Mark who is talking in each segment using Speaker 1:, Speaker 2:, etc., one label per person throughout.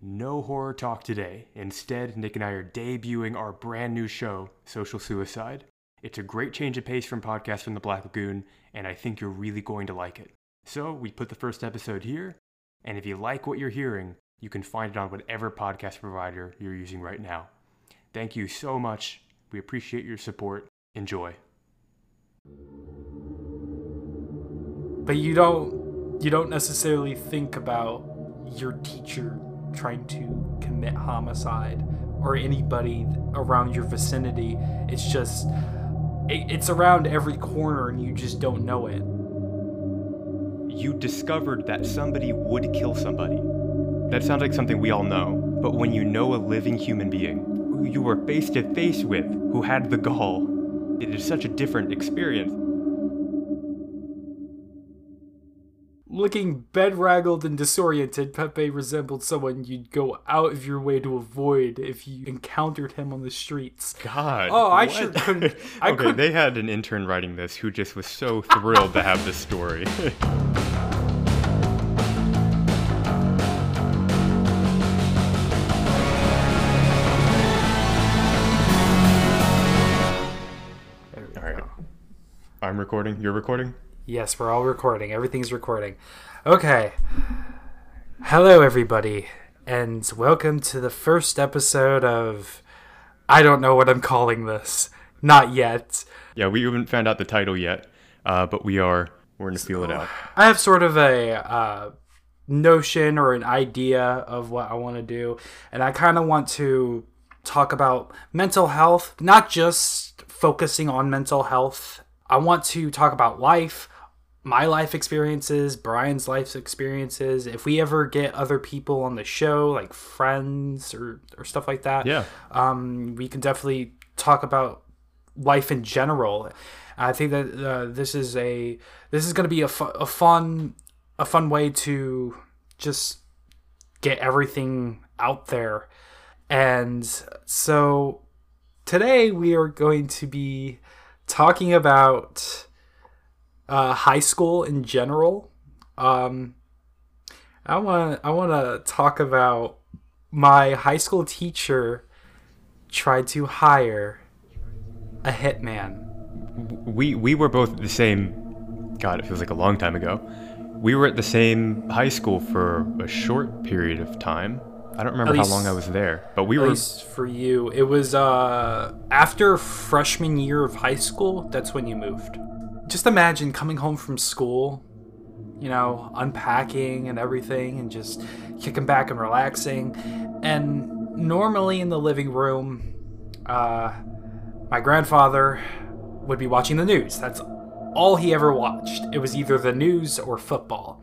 Speaker 1: no horror talk today. Instead, Nick and I are debuting our brand new show, Social Suicide. It's a great change of pace from podcasts from the Black Lagoon, and I think you're really going to like it. So, we put the first episode here, and if you like what you're hearing, you can find it on whatever podcast provider you're using right now. Thank you so much. We appreciate your support. Enjoy.
Speaker 2: but you don't you don't necessarily think about your teacher trying to commit homicide or anybody around your vicinity it's just it, it's around every corner and you just don't know it
Speaker 1: You discovered that somebody would kill somebody. That sounds like something we all know, but when you know a living human being who you were face to face with who had the gall, it is such a different experience.
Speaker 2: Looking bedraggled and disoriented pepe resembled someone you'd go out of your way to avoid if you encountered him on the streets
Speaker 1: God.
Speaker 2: Oh, I
Speaker 1: what?
Speaker 2: sure couldn't- I
Speaker 1: okay,
Speaker 2: couldn't-
Speaker 1: they had an intern writing this who just was so thrilled to have this story.
Speaker 2: There we
Speaker 1: All right.
Speaker 2: go.
Speaker 1: I'm recording. You're recording?
Speaker 2: Yes, we're all recording. Everything's recording. Okay. Hello, everybody, and welcome to the first episode of. I don't know what I'm calling this. Not yet.
Speaker 1: Yeah, we haven't found out the title yet, uh, but we are. We're going to feel it out.
Speaker 2: I have sort of a uh, notion or an idea of what I want to do, and I kind of want to talk about mental health, not just focusing on mental health. I want to talk about life, my life experiences, Brian's life experiences. If we ever get other people on the show, like friends or, or stuff like that,
Speaker 1: Yeah.
Speaker 2: um, we can definitely talk about life in general. I think that uh, this is a this is going to be a, fu- a fun a fun way to just get everything out there. And so today we are going to be talking about uh, high school in general. Um, I want I want to talk about my high school teacher tried to hire a hitman.
Speaker 1: We we were both the same. God, it feels like a long time ago. We were at the same high school for a short period of time. I don't remember
Speaker 2: At
Speaker 1: how
Speaker 2: least-
Speaker 1: long I was there, but we
Speaker 2: At
Speaker 1: were.
Speaker 2: least for you, it was uh, after freshman year of high school. That's when you moved. Just imagine coming home from school, you know, unpacking and everything, and just kicking back and relaxing. And normally in the living room, uh, my grandfather would be watching the news. That's all he ever watched. It was either the news or football,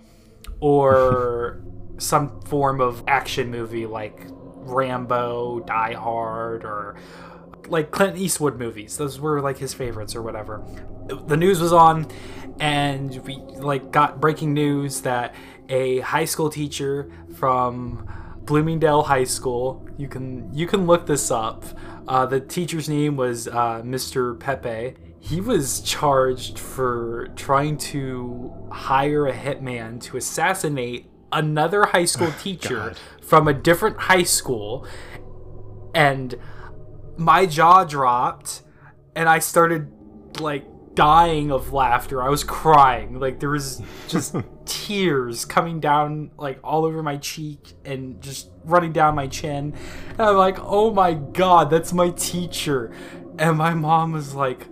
Speaker 2: or some form of action movie like Rambo, Die Hard, or like Clint Eastwood movies. Those were like his favorites or whatever. The news was on, and we like got breaking news that a high school teacher from Bloomingdale High School. You can you can look this up. Uh, the teacher's name was uh, Mr. Pepe. He was charged for trying to hire a hitman to assassinate another high school teacher
Speaker 1: God.
Speaker 2: from a different high school, and my jaw dropped, and I started like dying of laughter. I was crying. Like there was just tears coming down like all over my cheek and just running down my chin. And I'm like, "Oh my god, that's my teacher." And my mom was like,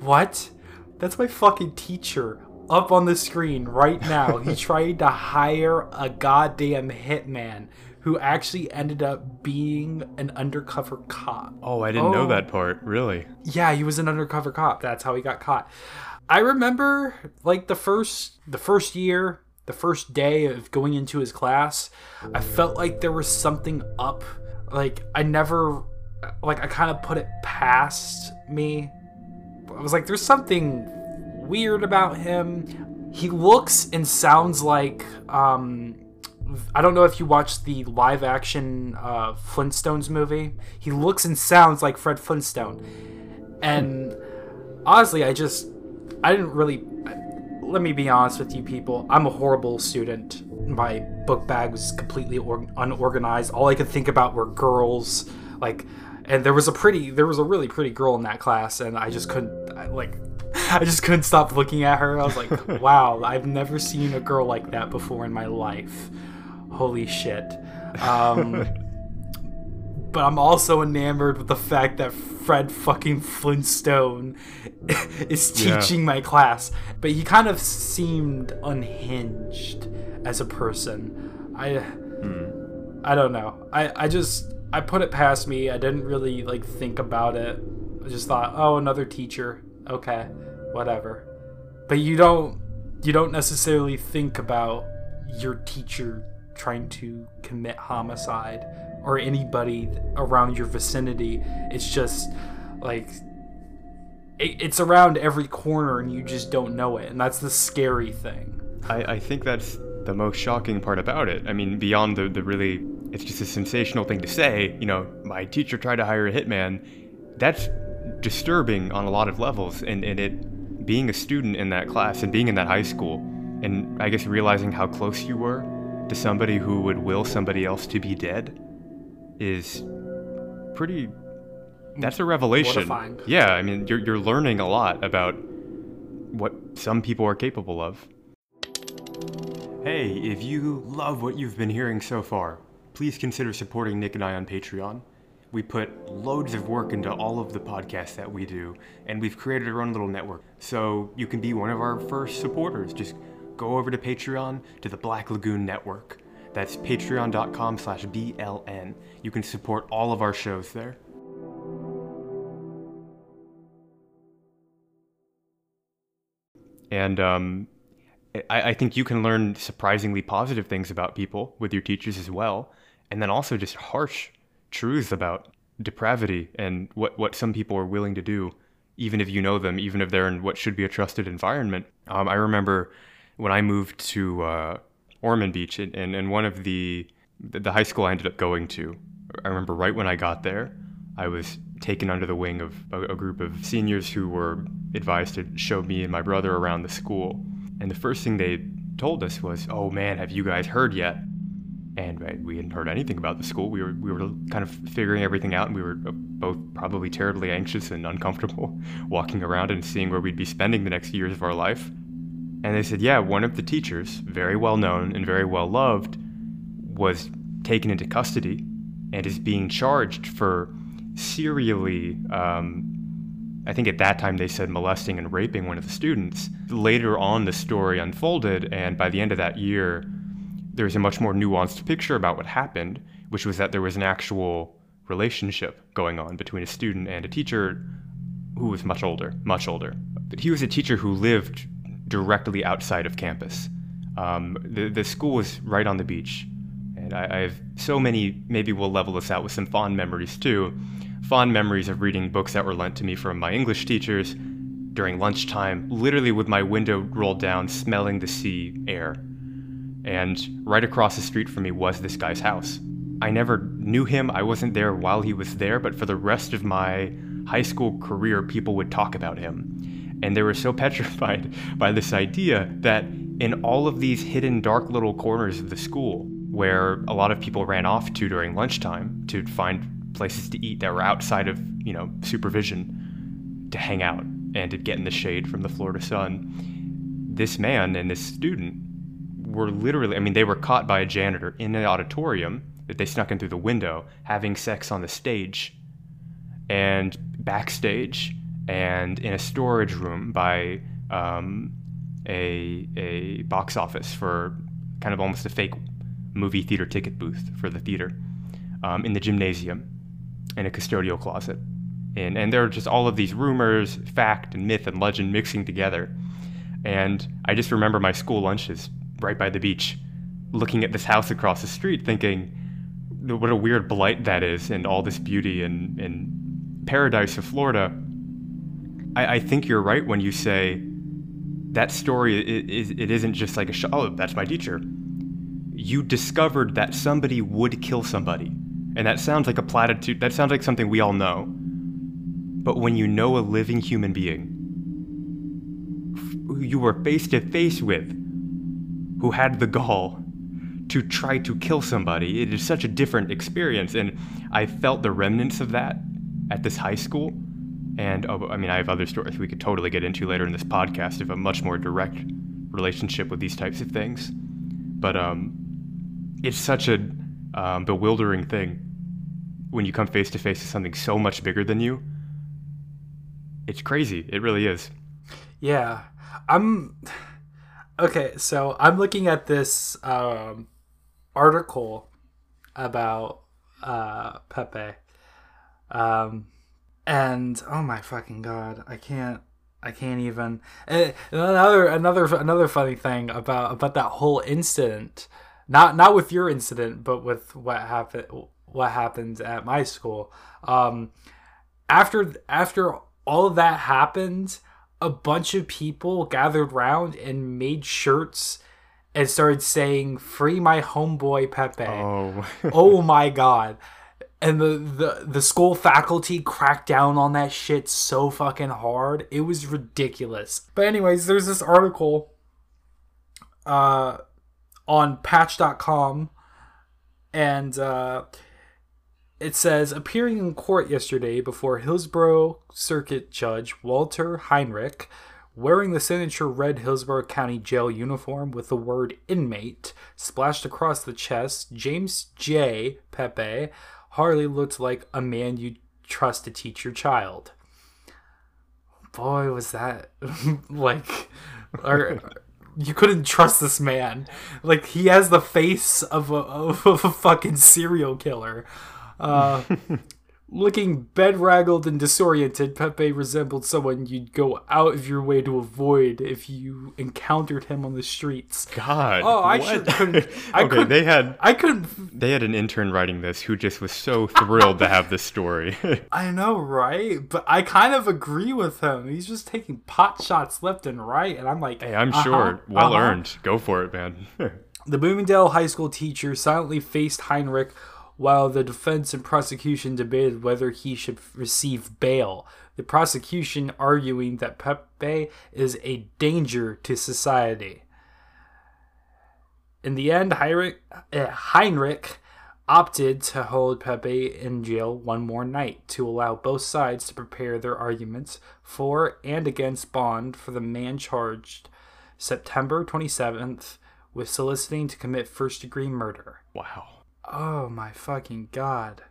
Speaker 2: "What? That's my fucking teacher." Up on the screen right now. He tried to hire a goddamn hitman who actually ended up being an undercover cop.
Speaker 1: Oh, I didn't know
Speaker 2: Oh.
Speaker 1: that part. Really?
Speaker 2: Yeah, he was an undercover cop. That's how he got caught. I remember like the first the first year, the first day of going into his class, I felt like there was something up. Like I never like I kind of put it past me. I was like there's something weird about him. He looks and sounds like um I don't know if you watched the live action uh, Flintstones movie. He looks and sounds like Fred Flintstone. And honestly, I just I didn't really let me be honest with you people. I'm a horrible student. My book bag was completely or- unorganized. All I could think about were girls. Like, and there was a pretty, there was a really pretty girl in that class, and I just couldn't, I, like, I just couldn't stop looking at her. I was like, wow, I've never seen a girl like that before in my life. Holy shit. Um, but I'm also enamored with the fact that Fred fucking Flintstone is teaching yeah. my class. But he kind of seemed unhinged as a person. I hmm. I don't know. I, I just I put it past me. I didn't really like think about it. I just thought, oh, another teacher. Okay, whatever. But you don't you don't necessarily think about your teacher trying to commit homicide or anybody around your vicinity. It's just like it, it's around every corner and you just don't know it, and that's the scary thing.
Speaker 1: I, I think that's the most shocking part about it. I mean, beyond the, the really, it's just a sensational thing to say, you know, my teacher tried to hire a hitman. That's disturbing on a lot of levels. And, and it, being a student in that class and being in that high school, and I guess realizing how close you were to somebody who would will somebody else to be dead is pretty that's a mm. revelation.
Speaker 2: Mortifying.
Speaker 1: Yeah, I mean you're you're learning a lot about what some people are capable of. Hey, if you love what you've been hearing so far, please consider supporting Nick and I on Patreon. We put loads of work into all of the podcasts that we do, and we've created our own little network. So you can be one of our first supporters. Just go over to Patreon to the Black Lagoon Network. That's patreon.com slash BLN. You can support all of our shows there. And um, I, I think you can learn surprisingly positive things about people with your teachers as well. And then also just harsh truths about depravity and what, what some people are willing to do, even if you know them, even if they're in what should be a trusted environment. Um, I remember when I moved to uh, Ormond Beach, and, and, and one of the the high school I ended up going to, I remember right when I got there, I was taken under the wing of a, a, group of seniors who were advised to show me and my brother around the school. And the first thing they told us was, "Oh man, have you guys heard yet?" And we hadn't heard anything about the school. We were we were kind of figuring everything out, and we were both probably terribly anxious and uncomfortable walking around and seeing where we'd be spending the next years of our life. And they said, yeah, one of the teachers, very well known and very well loved, was taken into custody and is being charged for serially, um, I think at that time they said molesting and raping one of the students. Later on, the story unfolded, and by the end of that year, there was a much more nuanced picture about what happened, which was that there was an actual relationship going on between a student and a teacher who was much older, much older. But he was a teacher who lived directly outside of campus. Um, the, the school was right on the beach. And I, I, have so many, maybe we'll level this out with some fond memories too. Fond memories of reading books that were lent to me from my English teachers during lunchtime, literally with my window rolled down, smelling the sea air. And right across the street from me was this guy's house. I never knew him, I wasn't there while he was there, but for the rest of my high school career, people would talk about him and they were so petrified by this idea that in all of these hidden dark little corners of the school where a lot of people ran off to during lunchtime to find places to eat that were outside of, you know, supervision to hang out and to get in the shade from the Florida sun. This man and this student were literally, I mean, they were caught by a janitor in the auditorium that they snuck in through the window having sex on the stage. And backstage, and in a storage room by um, a, a box office for kind of almost a fake movie theater ticket booth for the theater um, in the gymnasium in a custodial closet. And, and there are just all of these rumors, fact and myth and legend mixing together. And I just remember my school lunches right by the beach, looking at this house across the street, thinking, what a weird blight that is, and all this beauty and, and paradise of Florida I, I think you're right when you say that story is it, it isn't just like a show. Oh, that's my teacher. You discovered that somebody would kill somebody, and that sounds like a platitude. That sounds like something we all know. But when you know a living human being who you were face to face with who had the gall to try to kill somebody. It is such a different experience, and I felt the remnants of that at this high school. And oh, I mean, I have other stories we could totally get into later in this podcast of a much more direct relationship with these types of things. But um, it's such a um, bewildering thing when you come face to face with something so much bigger than you. It's crazy. It really is.
Speaker 2: Yeah, I'm okay. So I'm looking at this um, article about uh, Pepe, um, and oh my fucking god, I can't. I can't even. And another another another funny thing about about that whole incident, not not with your incident, but with what happened what happened at my school. Um, after after all of that happened, a bunch of people gathered round and made shirts and started saying "Free my homeboy Pepe."
Speaker 1: Oh,
Speaker 2: oh my god! And the, the the school faculty cracked down on that shit so fucking hard. It was ridiculous. But anyways, there's this article uh on patch.com and uh it says appearing in court yesterday before Hillsborough Circuit Judge Walter Heinrich, wearing the signature red Hillsborough County Jail uniform with the word inmate splashed across the chest, James J. Pepe hardly looked like a man you'd trust to teach your child. Boy, was that like, or you couldn't trust this man. Like he has the face of a, of a fucking serial killer. Uh, looking bedraggled and disoriented, Pepe resembled someone you'd go out of your way to avoid if you encountered him on the streets.
Speaker 1: God!
Speaker 2: Oh, I should couldn't. I
Speaker 1: okay,
Speaker 2: couldn't,
Speaker 1: they had
Speaker 2: I couldn't.
Speaker 1: they had an intern writing this who just was so thrilled to have this story.
Speaker 2: I know, right? But I kind of agree with him. He's just taking pot shots left and right, and I'm like,
Speaker 1: hey, I'm
Speaker 2: uh-huh,
Speaker 1: sure, well
Speaker 2: uh-huh.
Speaker 1: earned. Go for it, man.
Speaker 2: The Bloomingdale High School teacher silently faced Heinrich while the defense and prosecution debated whether he should receive bail. The prosecution arguing that Pepe is a danger to society. In the end, Heinrich, uh, Heinrich opted to hold Pepe in jail one more night to allow both sides to prepare their arguments for and against bond for the man charged September 27th with soliciting to commit first degree murder.
Speaker 1: wow.
Speaker 2: Oh my fucking god.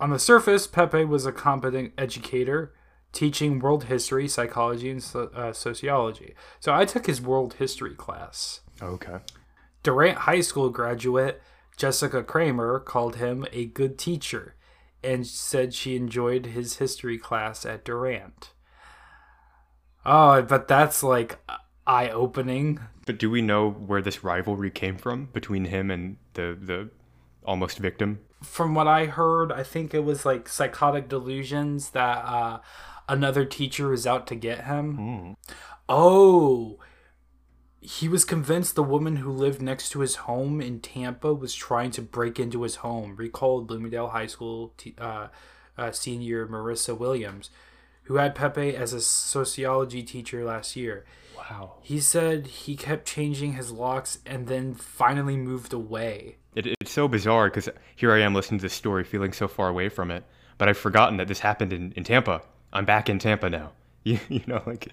Speaker 2: On the surface, Pepe was a competent educator teaching world history, psychology, and uh, sociology. So I took his world history class.
Speaker 1: Okay.
Speaker 2: Durant High School graduate Jessica Kramer called him a good teacher and said she enjoyed his history class at Durant. Oh, but that's like eye opening.
Speaker 1: But do we know where this rivalry came from between him and the the almost victim?
Speaker 2: From what I heard, I think it was like psychotic delusions that uh, another teacher was out to get him. Oh, he was convinced the woman who lived next to his home in Tampa was trying to break into his home. Recalled Bloomingdale High School t- uh, uh, senior Marissa Williams, who had Pepe as a sociology teacher last year.
Speaker 1: Wow.
Speaker 2: He said he kept changing his locks and then finally moved away.
Speaker 1: It, it's so bizarre because here I am listening to this story, feeling so far away from it, but I've forgotten that this happened in, in Tampa. I'm back in Tampa now. You, you know, like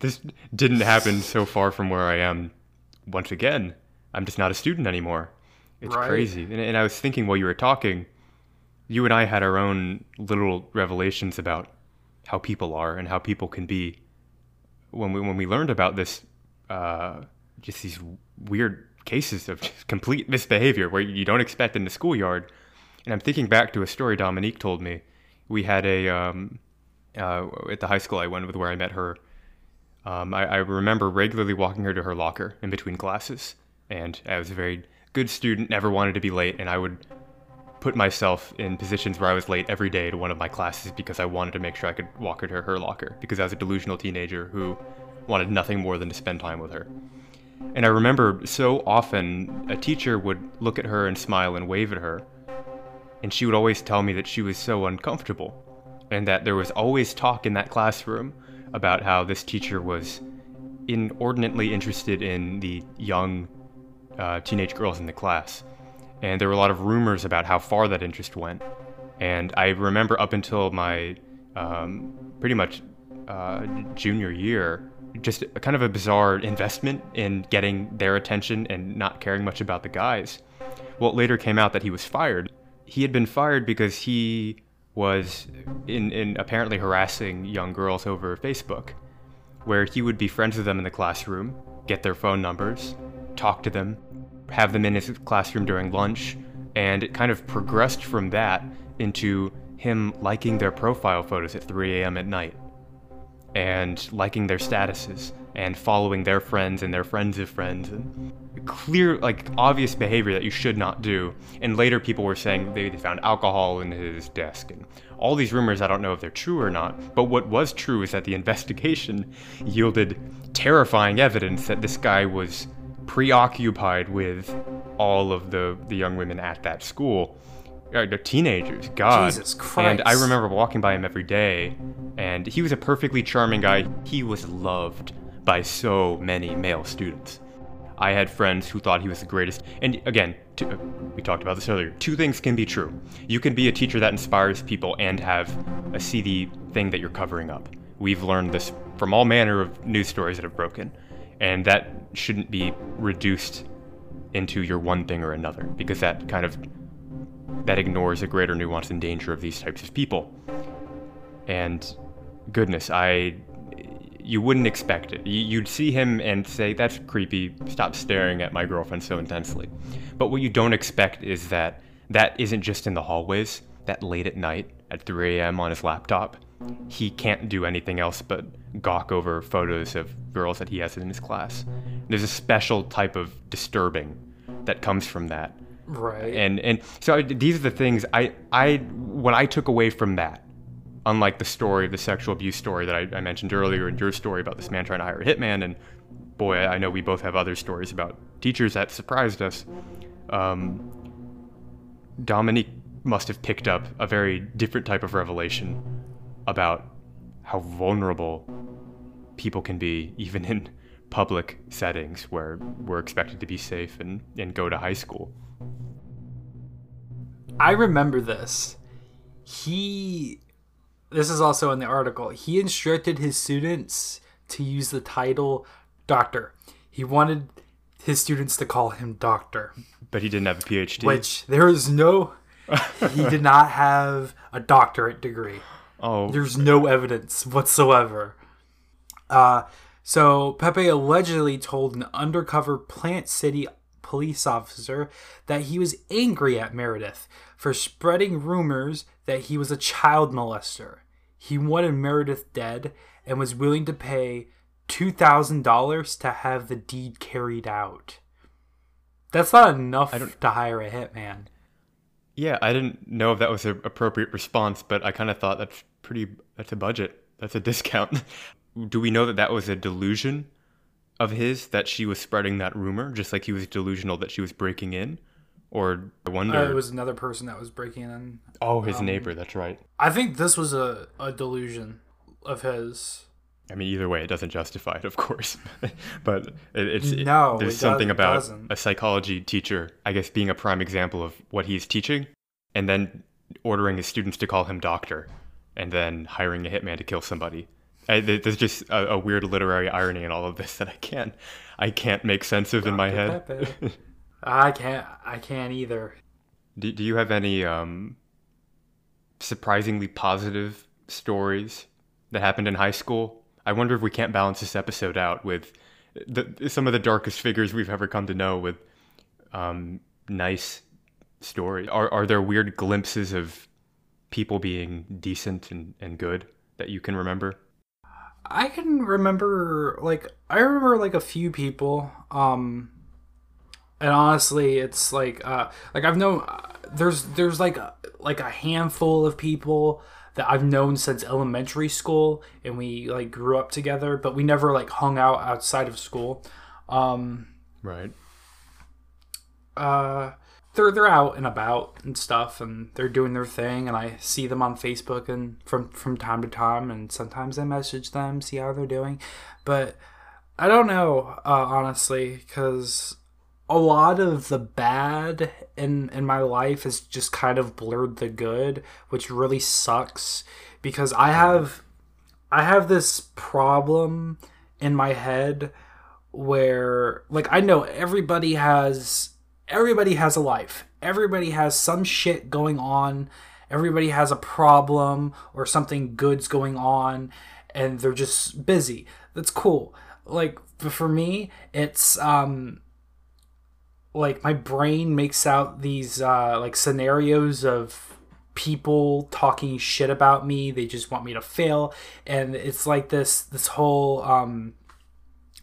Speaker 1: this didn't happen so far from where I am. Once again, I'm just not a student anymore. It's
Speaker 2: Right.
Speaker 1: crazy. And, and I was thinking while you were talking, you and I had our own little revelations about how people are and how people can be. When we when we learned about this, uh, just these weird cases of complete misbehavior where you don't expect in the schoolyard. And I'm thinking back to a story Dominique told me. We had a um, uh, at the high school I went with where I met her. Um, I, I remember regularly walking her to her locker in between classes, and I was a very good student, never wanted to be late, and I would put myself in positions where I was late every day to one of my classes because I wanted to make sure I could walk her to her locker because I was a delusional teenager who wanted nothing more than to spend time with her. And I remember so often a teacher would look at her and smile and wave at her, and she would always tell me that she was so uncomfortable and that there was always talk in that classroom about how this teacher was inordinately interested in the young uh, teenage girls in the class. And there were a lot of rumors about how far that interest went. And I remember up until my um, pretty much uh, junior year, just kind of a bizarre investment in getting their attention and not caring much about the guys. Well, it later came out that he was fired. He had been fired because he was in, in apparently harassing young girls over Facebook, where he would be friends with them in the classroom, get their phone numbers, talk to them, have them in his classroom during lunch, and it kind of progressed from that into him liking their profile photos at 3 a.m. at night and liking their statuses and following their friends and their friends of friends and clear like obvious behavior that you should not do and later people were saying they found alcohol in his desk and all these rumors i don't know if they're true or not but what was true is that the investigation yielded terrifying evidence that this guy was preoccupied with all of the, the young women at that school uh, the teenagers. God.
Speaker 2: Jesus Christ.
Speaker 1: And I remember walking by him every day, and he was a perfectly charming guy. He was loved by so many male students. I had friends who thought he was the greatest. And again, uh, we talked about this earlier. Two things can be true. You can be a teacher that inspires people and have a seedy thing that you're covering up. We've learned this from all manner of news stories that have broken. And that shouldn't be reduced into your one thing or another, because that kind of that ignores the greater nuance and danger of these types of people. And goodness, I you wouldn't expect it. You'd see him and say, "That's creepy. Stop staring at my girlfriend so intensely." But what you don't expect is that that isn't just in the hallways. That late at night at 3 a.m. on his laptop, he can't do anything else but gawk over photos of girls that he has in his class. There's a special type of disturbing that comes from that
Speaker 2: Right.
Speaker 1: And and so these are the things I I what I took away from that, unlike the story, of the sexual abuse story that I, I mentioned earlier, and your story about this man trying to hire a hitman, and boy, I know we both have other stories about teachers that surprised us. Um, Dominique must have picked up a very different type of revelation about how vulnerable people can be, even in public settings where we're expected to be safe and, and go to high school.
Speaker 2: I remember this. He, this is also in the article, he instructed his students to use the title doctor. He wanted his students to call him doctor.
Speaker 1: But he didn't have a PhD.
Speaker 2: Which there is no, he did not have a doctorate degree.
Speaker 1: Oh.
Speaker 2: There's no evidence whatsoever. Uh, so Pepe allegedly told an undercover Plant City police officer that he was angry at Meredith for spreading rumors that he was a child molester. He wanted Meredith dead and was willing to pay $2,000 to have the deed carried out. That's not enough to hire a hitman.
Speaker 1: Yeah, I didn't know if that was an appropriate response, but I kind of thought that's pretty, that's a budget. That's a discount. Do we know that that was a delusion of his that she was spreading that rumor, just like he was delusional that she was breaking in? Or I wonder.
Speaker 2: Uh, it was another person that was breaking in.
Speaker 1: Oh, his um, neighbor. That's right.
Speaker 2: I think this was a, a delusion of his.
Speaker 1: I mean, either way, it doesn't justify it, of course. but it, it's
Speaker 2: no.
Speaker 1: It, there's
Speaker 2: it
Speaker 1: something about a psychology teacher, I guess, being a prime example of what he's teaching, and then ordering his students to call him doctor, and then hiring a hitman to kill somebody. I, there's just a, a, weird literary irony in all of this that I can't, I can't make sense of Dr. in my head.
Speaker 2: I can't. I can't either.
Speaker 1: Do, do you have any um, surprisingly positive stories that happened in high school? I wonder if we can't balance this episode out with the, some of the darkest figures we've ever come to know with um, nice stories. Are are there weird glimpses of people being decent and, and good that you can remember?
Speaker 2: I can remember like I remember like a few people um and honestly it's like uh like i've known uh, there's there's like a, like a handful of people that i've known since elementary school and we like grew up together but we never like hung out outside of school um
Speaker 1: right
Speaker 2: uh they're they're out and about and stuff and they're doing their thing and i see them on facebook and from from time to time and sometimes i message them see how they're doing. But I don't know, uh, honestly, because a lot of the bad in in my life has just kind of blurred the good, which really sucks because I have I have this problem in my head where like I know everybody has everybody has a life. Everybody has some shit going on. Everybody has a problem or something good's going on and they're just busy. That's cool. Like for me, it's um like my brain makes out these uh like scenarios of people talking shit about me. They just want me to fail and it's like this this whole um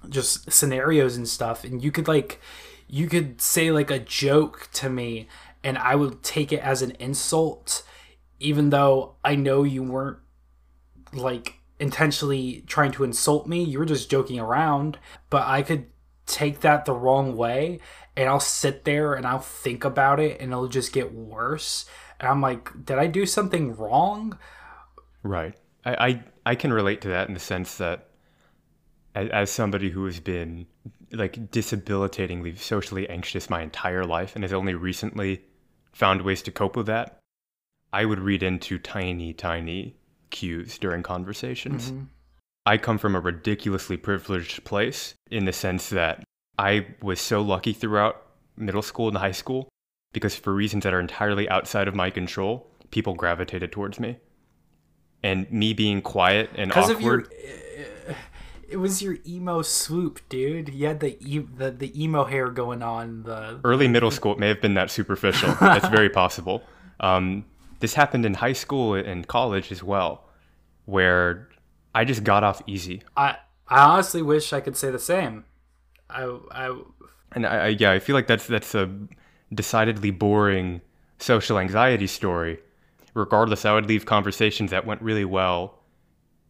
Speaker 2: just scenarios and stuff and you could like you could say like a joke to me and I would take it as an insult even though I know you weren't like intentionally trying to insult me. You were just joking around. But I could take that the wrong way and I'll sit there and I'll think about it and it'll just get worse. And I'm like did I do something wrong?
Speaker 1: Right. I I, I can relate to that in the sense that as, as somebody who has been like disabilitatingly socially anxious my entire life and has only recently found ways to cope with that, I would read into tiny, tiny cues during conversations. Mm-hmm. I come from a ridiculously privileged place in the sense that I was so lucky throughout middle school and high school because for reasons that are entirely outside of my control, people gravitated towards me. And me being quiet and awkward
Speaker 2: it was your emo swoop, dude. You had the e- the, the emo hair going on. The
Speaker 1: early middle school it may have been that superficial. That's very possible. Um, this happened in high school and college as well, where I just got off easy.
Speaker 2: I I honestly wish I could say the same. I I
Speaker 1: and I, I yeah I feel like that's that's a decidedly boring social anxiety story. Regardless, I would leave conversations that went really well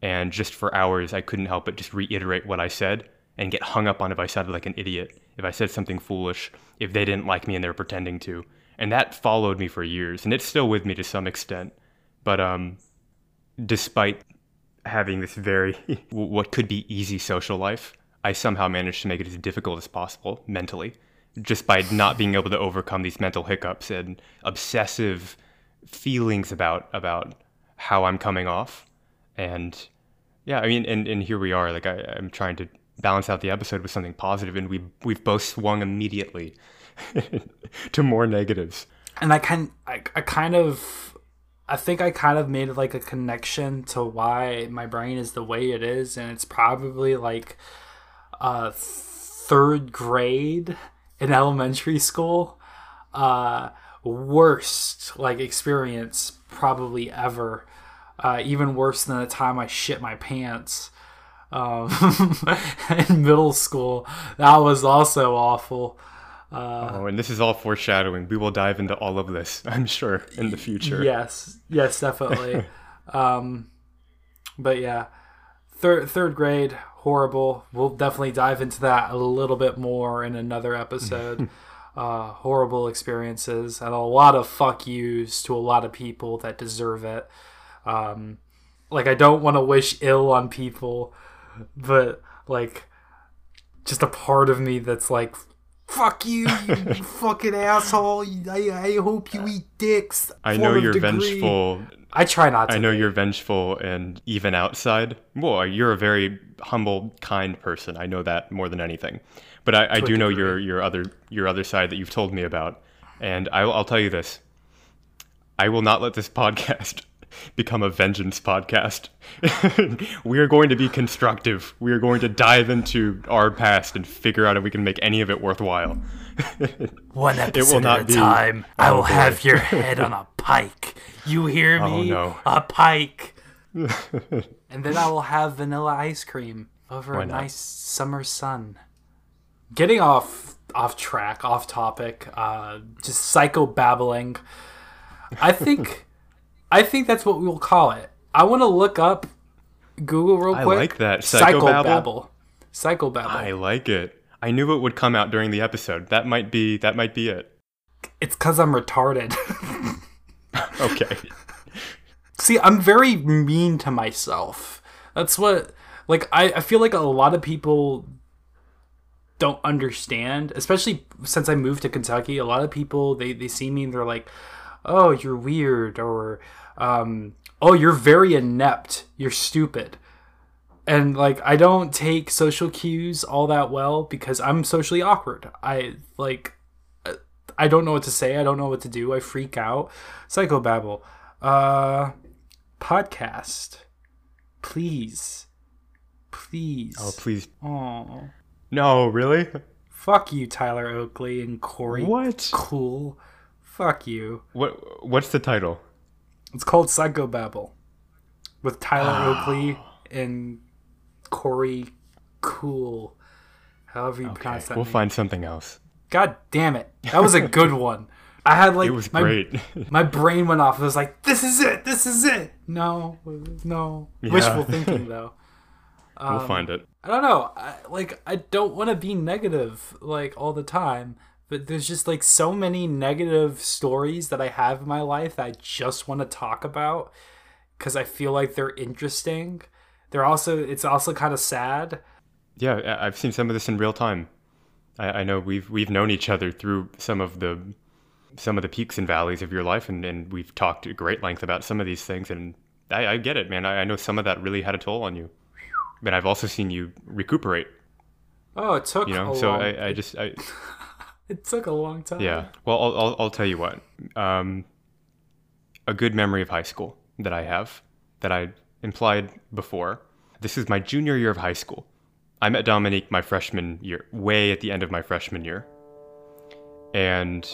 Speaker 1: and just for hours I couldn't help but just reiterate what I said and get hung up on if I sounded like an idiot, if I said something foolish, if they didn't like me and they were pretending to. And that followed me for years, and it's still with me to some extent. But um, despite having this very what could be easy social life, I somehow managed to make it as difficult as possible mentally, just by not being able to overcome these mental hiccups and obsessive feelings about about how I'm coming off. And yeah, I mean, and, and here we are. Like I, I'm trying to balance out the episode with something positive, and we we've both swung immediately to more negatives.
Speaker 2: And I kind I, I kind of I think I kind of made like a connection to why my brain is the way it is, and it's probably like uh, third grade in elementary school. Uh, worst like experience probably ever uh, even worse than the time I shit my pants um, in middle school. That was also awful.
Speaker 1: Uh, oh, and this is all foreshadowing. We will dive into all of this, I'm sure, in the future.
Speaker 2: Yes, yes, definitely. um, but yeah, third third grade, horrible. We'll definitely dive into that a little bit more in another episode. uh, horrible experiences and a lot of fuck yous to a lot of people that deserve it. Um, like I don't want to wish ill on people, but like just a part of me that's like fuck you, you fucking asshole. I, I hope you eat dicks.
Speaker 1: I know you're degree. vengeful.
Speaker 2: I try not to.
Speaker 1: I know be. you're vengeful and even outside. Well, you're a very humble, kind person. I know that more than anything. But I, I do know your your other your other side that you've told me about, and I, I'll tell you this: I will not let this podcast become a vengeance podcast. we are going to be constructive. We are going to dive into our past and figure out if we can make any of it worthwhile.
Speaker 2: One episode at a time. I will have your head on a pike. You hear oh, me? Oh, no. A pike. and then I will have vanilla ice cream over Why a not? nice summer sun. Getting off off track, off topic, uh, just psycho babbling. I think I think that's what we'll call it. I want to look up Google real quick.
Speaker 1: I like that. Psychobabble.
Speaker 2: Psychobabble.
Speaker 1: I like it. I knew it would come out during the episode. That might be that might be it.
Speaker 2: It's cuz I'm retarded.
Speaker 1: okay.
Speaker 2: See, I'm very mean to myself. That's what like I, I feel like a lot of people don't understand, especially since I moved to Kentucky. A lot of people they they see me and they're like, "Oh, you're weird," or um, "Oh, you're very inept. You're stupid." And like I don't take social cues all that well because I'm socially awkward. I like I don't know what to say. I don't know what to do. I freak out. Psychobabble. Uh podcast. Please. Please.
Speaker 1: Oh, please.
Speaker 2: Oh.
Speaker 1: No, really?
Speaker 2: Fuck you, Tyler Oakley and Corey.
Speaker 1: What?
Speaker 2: Cool. Fuck you.
Speaker 1: What? What's the title?
Speaker 2: It's called Psychobabble. With Tyler ah. Oakley and Korey Kuhl. However you pronounce that.
Speaker 1: We'll
Speaker 2: name.
Speaker 1: find something else.
Speaker 2: God damn it. That was a good one. I had like
Speaker 1: It was
Speaker 2: my,
Speaker 1: great.
Speaker 2: my brain went off. It was like, this is it. This is it. No, no. Wishful thinking though.
Speaker 1: we'll um, find it.
Speaker 2: I don't know. I, like I don't want to be negative like all the time, but there's just like so many negative stories that I have in my life that I just want to talk about cuz I feel like they're interesting. They're also it's also kind of sad.
Speaker 1: Yeah, I've seen some of this in real time. I, I know we've we've known each other through some of the some of the peaks and valleys of your life, and, and we've talked at great length about some of these things. And I, I get it, man. I, I know some of that really had a toll on you, but I've also seen you recuperate.
Speaker 2: Oh, it took
Speaker 1: You know,
Speaker 2: a
Speaker 1: so
Speaker 2: long,
Speaker 1: I, I just I,
Speaker 2: it took a long time.
Speaker 1: Yeah. Well, I'll, I'll, I'll tell you what. Um, a good memory of high school that I have, that I implied before. This is my junior year of high school. I met Dominique my freshman year, way at the end of my freshman year. And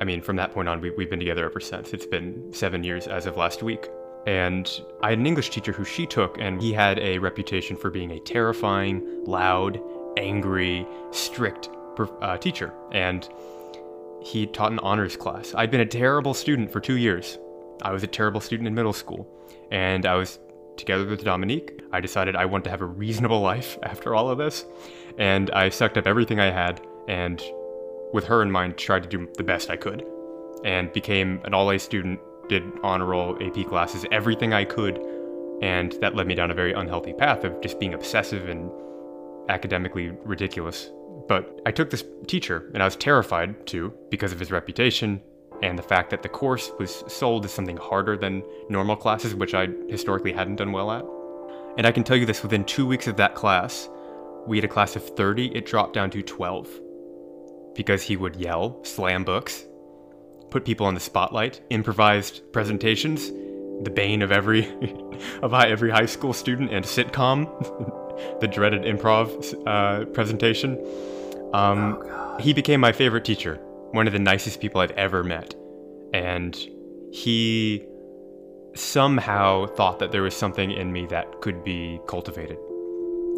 Speaker 1: I mean, from that point on, we, we've been together ever since. It's been seven years as of last week. And I had an English teacher who she took, and he had a reputation for being a terrifying, loud, angry, strict uh, teacher. And he taught an honors class. I'd been a terrible student for two years. I was a terrible student in middle school. And I was together with Dominique. I decided I want to have a reasonable life after all of this. And I sucked up everything I had and, with her in mind, tried to do the best I could. And became an all A student, did honor roll, AP classes, everything I could. And that led me down a very unhealthy path of just being obsessive and academically ridiculous. But I took this teacher, and I was terrified too, because of his reputation and the fact that the course was sold as something harder than normal classes, which I historically hadn't done well at. And I can tell you this within two weeks of that class, we had a class of 30, it dropped down to 12. Because he would yell, slam books, put people on the spotlight, improvised presentations, the bane of every of every high school student and sitcom, the dreaded improv uh, presentation. Um, he became my favorite teacher, one of the nicest people I've ever met, and he somehow thought that there was something in me that could be cultivated,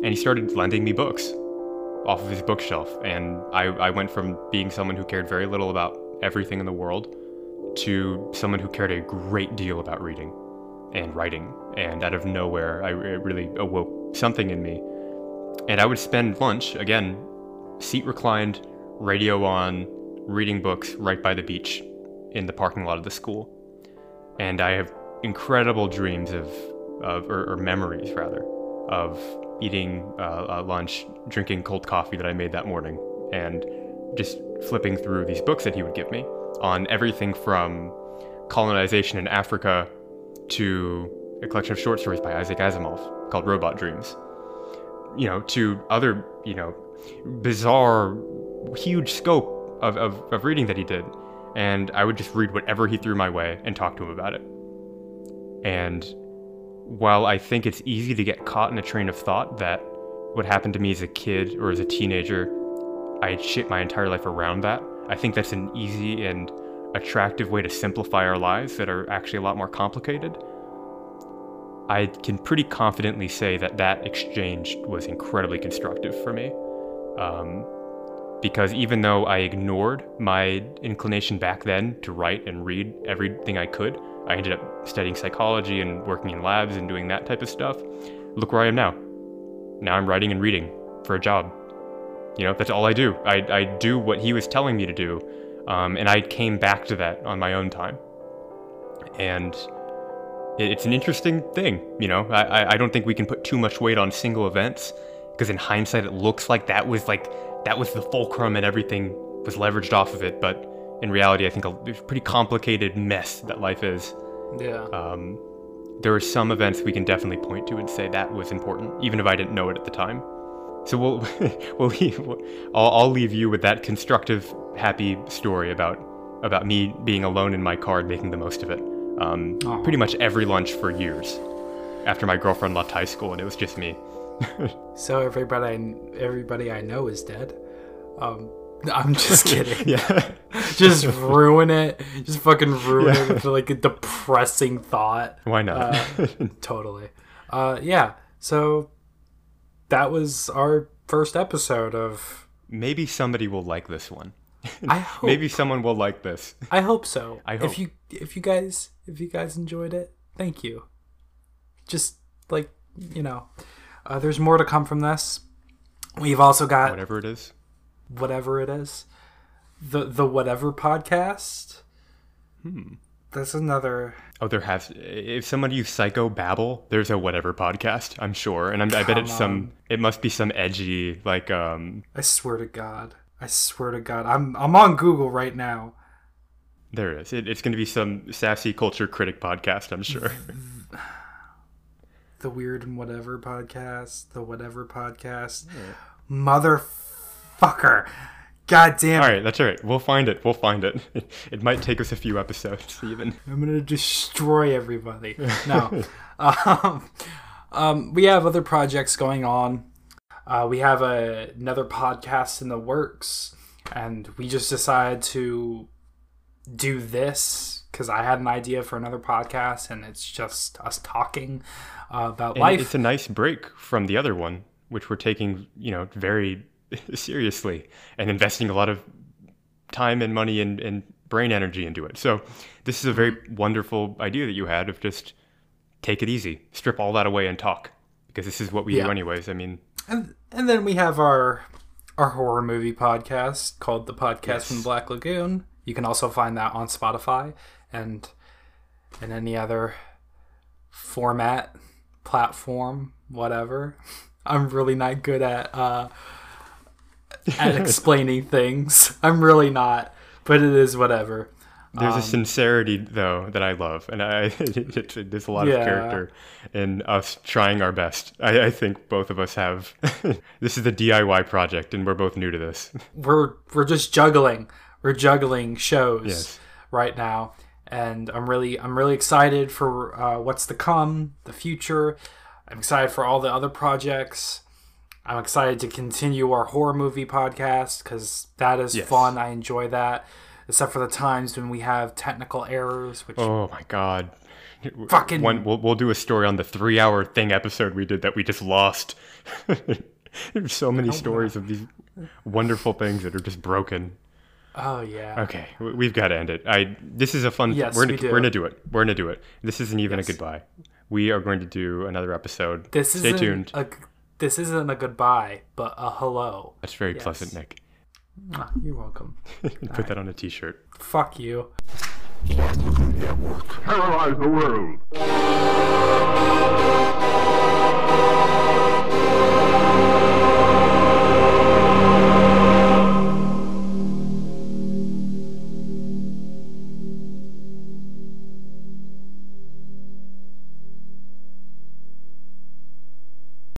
Speaker 1: and he started lending me books off of his bookshelf, and I, I went from being someone who cared very little about everything in the world to someone who cared a great deal about reading and writing. And out of nowhere, I it really awoke something in me. And I would spend lunch, again, seat reclined, radio on, reading books right by the beach in the parking lot of the school. And I have incredible dreams of, of or, or memories rather, of eating uh, uh, lunch, drinking cold coffee that I made that morning, and just flipping through these books that he would give me on everything from colonization in Africa to a collection of short stories by Isaac Asimov called Robot Dreams. You know, to other, you know, bizarre, huge scope of, of, of reading that he did. And I would just read whatever he threw my way and talk to him about it. And while I think it's easy to get caught in a train of thought that what happened to me as a kid or as a teenager, I shit my entire life around that, I think that's an easy and attractive way to simplify our lives that are actually a lot more complicated. I can pretty confidently say that that exchange was incredibly constructive for me. Um, because even though I ignored my inclination back then to write and read everything I could, I ended up studying psychology and working in labs and doing that type of stuff. Look where I am now. Now I'm writing and reading for a job. You know, that's all I do. I, I do what he was telling me to do. Um, and I came back to that on my own time. And it, it's an interesting thing, you know. I, I- I don't think we can put too much weight on single events because in hindsight it looks like that was like that was the fulcrum and everything was leveraged off of it but in reality i think a, it's a pretty complicated mess that life is.
Speaker 2: Yeah.
Speaker 1: um, there are some events we can definitely point to and say that was important even if i didn't know it at the time. So we'll we'll leave I'll, I'll leave you with that constructive happy story about about me being alone in my car and making the most of it. Um, pretty much every lunch for years after my girlfriend left high school and it was just me
Speaker 2: So everybody, everybody I know is dead. Um, I'm just kidding.
Speaker 1: yeah
Speaker 2: just ruin it. Just fucking ruin
Speaker 1: Yeah.
Speaker 2: it with like a depressing thought.
Speaker 1: why not
Speaker 2: Totally. Uh, yeah. So that was our first episode of.
Speaker 1: maybe somebody will like this one
Speaker 2: I hope.
Speaker 1: maybe someone will like this
Speaker 2: I hope so.
Speaker 1: I hope.
Speaker 2: If you if you guys if you guys enjoyed it, thank you. Just like you know, uh, there's more to come from this. We've also got
Speaker 1: whatever it is
Speaker 2: whatever it is, the the whatever podcast.
Speaker 1: Hmm.
Speaker 2: That's another.
Speaker 1: Oh, there has. If someone used Psycho Babble, there's a whatever podcast, I'm sure, and I'm, I bet it's some. It must be some edgy, like um.
Speaker 2: I swear to God. I swear to God. I'm I'm on Google right now.
Speaker 1: There is. It, it's going to be some sassy culture critic podcast, I'm sure.
Speaker 2: The weird and whatever podcast. The whatever podcast. Motherfucker. God damn
Speaker 1: all
Speaker 2: it.
Speaker 1: right, that's all right. We'll find it. We'll find it. It might take us a few episodes, even.
Speaker 2: I'm gonna destroy everybody. No. um, um, we have other projects going on. Uh, we have a, another podcast in the works, and we just decided to do this because I had an idea for another podcast, and it's just us talking uh, about
Speaker 1: And
Speaker 2: life.
Speaker 1: it's a nice break from the other one, which we're taking, you know, very seriously and investing a lot of time and money and, and brain energy into it. So this is a very wonderful idea that you had of just take it easy, strip all that away and talk. Because this is what we
Speaker 2: Yeah.
Speaker 1: do anyways. I mean,
Speaker 2: and and then we have our our horror movie podcast called the podcast
Speaker 1: Yes.
Speaker 2: from Black Lagoon. You can also find that on Spotify and and any other format, platform, whatever. I'm really not good at uh, at explaining things. I'm really not, but it is whatever.
Speaker 1: there's
Speaker 2: Um,
Speaker 1: a sincerity though that I love, and I there's a lot
Speaker 2: Yeah.
Speaker 1: of character in us trying our best. I, I think both of us have. this is a DIY project, and we're both new to this.
Speaker 2: we're we're just juggling. We're juggling shows
Speaker 1: Yes.
Speaker 2: right now, and I'm really I'm really excited for uh, what's to come, the future. I'm excited for all the other projects. I'm excited to continue our horror movie podcast because that is
Speaker 1: Yes.
Speaker 2: fun. I enjoy that, except for the times when we have technical errors, which
Speaker 1: Oh my god.
Speaker 2: Fucking-
Speaker 1: One, we'll, we'll do a story on the three hour thing episode we did that we just lost. There's so many stories of these wonderful things that are just broken.
Speaker 2: Oh yeah,
Speaker 1: Okay, we- we've got to end it. I this is a fun.
Speaker 2: Yes,
Speaker 1: we're gonna,
Speaker 2: do.
Speaker 1: we're gonna do it. We're gonna do it. This isn't even
Speaker 2: Yes.
Speaker 1: a goodbye. We are going to do another episode.
Speaker 2: this
Speaker 1: Stay
Speaker 2: isn't
Speaker 1: tuned.
Speaker 2: A, this isn't a goodbye, but a hello.
Speaker 1: That's very
Speaker 2: yes.
Speaker 1: pleasant, Nick.
Speaker 2: Ah, You're welcome.
Speaker 1: Put that on a t-shirt.
Speaker 2: Fuck you.
Speaker 3: terrorize the world.